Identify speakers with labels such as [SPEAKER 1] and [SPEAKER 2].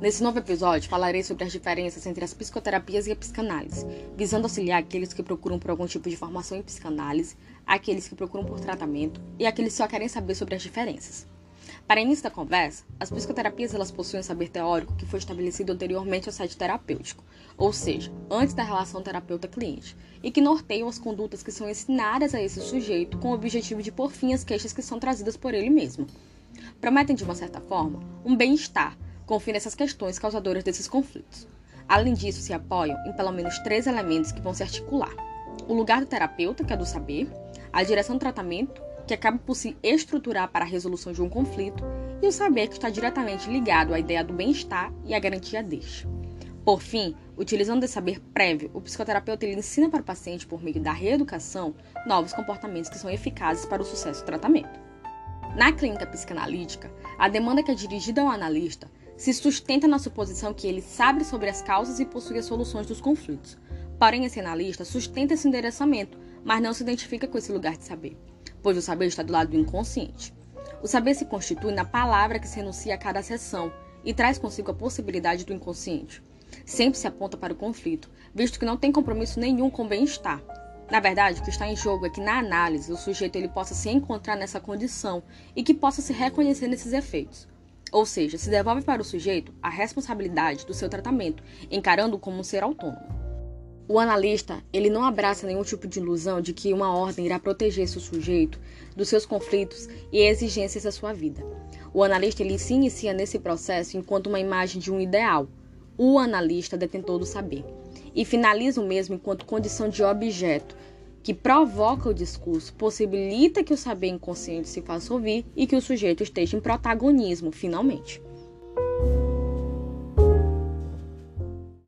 [SPEAKER 1] Nesse novo episódio, falarei sobre as diferenças entre as psicoterapias e a psicanálise, visando auxiliar aqueles que procuram por algum tipo de formação em psicanálise, aqueles que procuram por tratamento e aqueles que só querem saber sobre as diferenças. Para início da conversa, as psicoterapias elas possuem um saber teórico que foi estabelecido anteriormente ao site terapêutico, ou seja, antes da relação terapeuta-cliente, e que norteiam as condutas que são ensinadas a esse sujeito com o objetivo de pôr fim às queixas que são trazidas por ele mesmo. Prometem, de uma certa forma, um bem-estar, confia nessas questões causadoras desses conflitos. Além disso, se apoiam em pelo menos três elementos que vão se articular: o lugar do terapeuta, que é do saber, a direção do tratamento, que acaba por se estruturar para a resolução de um conflito, e o saber, que está diretamente ligado à ideia do bem-estar e à garantia deste. Por fim, utilizando esse saber prévio, o psicoterapeuta ele ensina para o paciente, por meio da reeducação, novos comportamentos que são eficazes para o sucesso do tratamento. Na clínica psicanalítica, a demanda que é dirigida ao analista se sustenta na suposição que ele sabe sobre as causas e possui as soluções dos conflitos. Porém, esse analista sustenta esse endereçamento, mas não se identifica com esse lugar de saber, pois o saber está do lado do inconsciente. O saber se constitui na palavra que se enuncia a cada sessão e traz consigo a possibilidade do inconsciente. Sempre se aponta para o conflito, visto que não tem compromisso nenhum com o bem-estar. Na verdade, o que está em jogo é que na análise o sujeito ele possa se encontrar nessa condição e que possa se reconhecer nesses efeitos. Ou seja, se devolve para o sujeito a responsabilidade do seu tratamento, encarando-o como um ser autônomo. O analista, ele não abraça nenhum tipo de ilusão de que uma ordem irá proteger seu sujeito dos seus conflitos e exigências da sua vida. O analista ele se inicia nesse processo enquanto uma imagem de um ideal, o analista detentor do saber, e finaliza o mesmo enquanto condição de objeto, que provoca o discurso, possibilita que o saber inconsciente se faça ouvir e que o sujeito esteja em protagonismo, finalmente.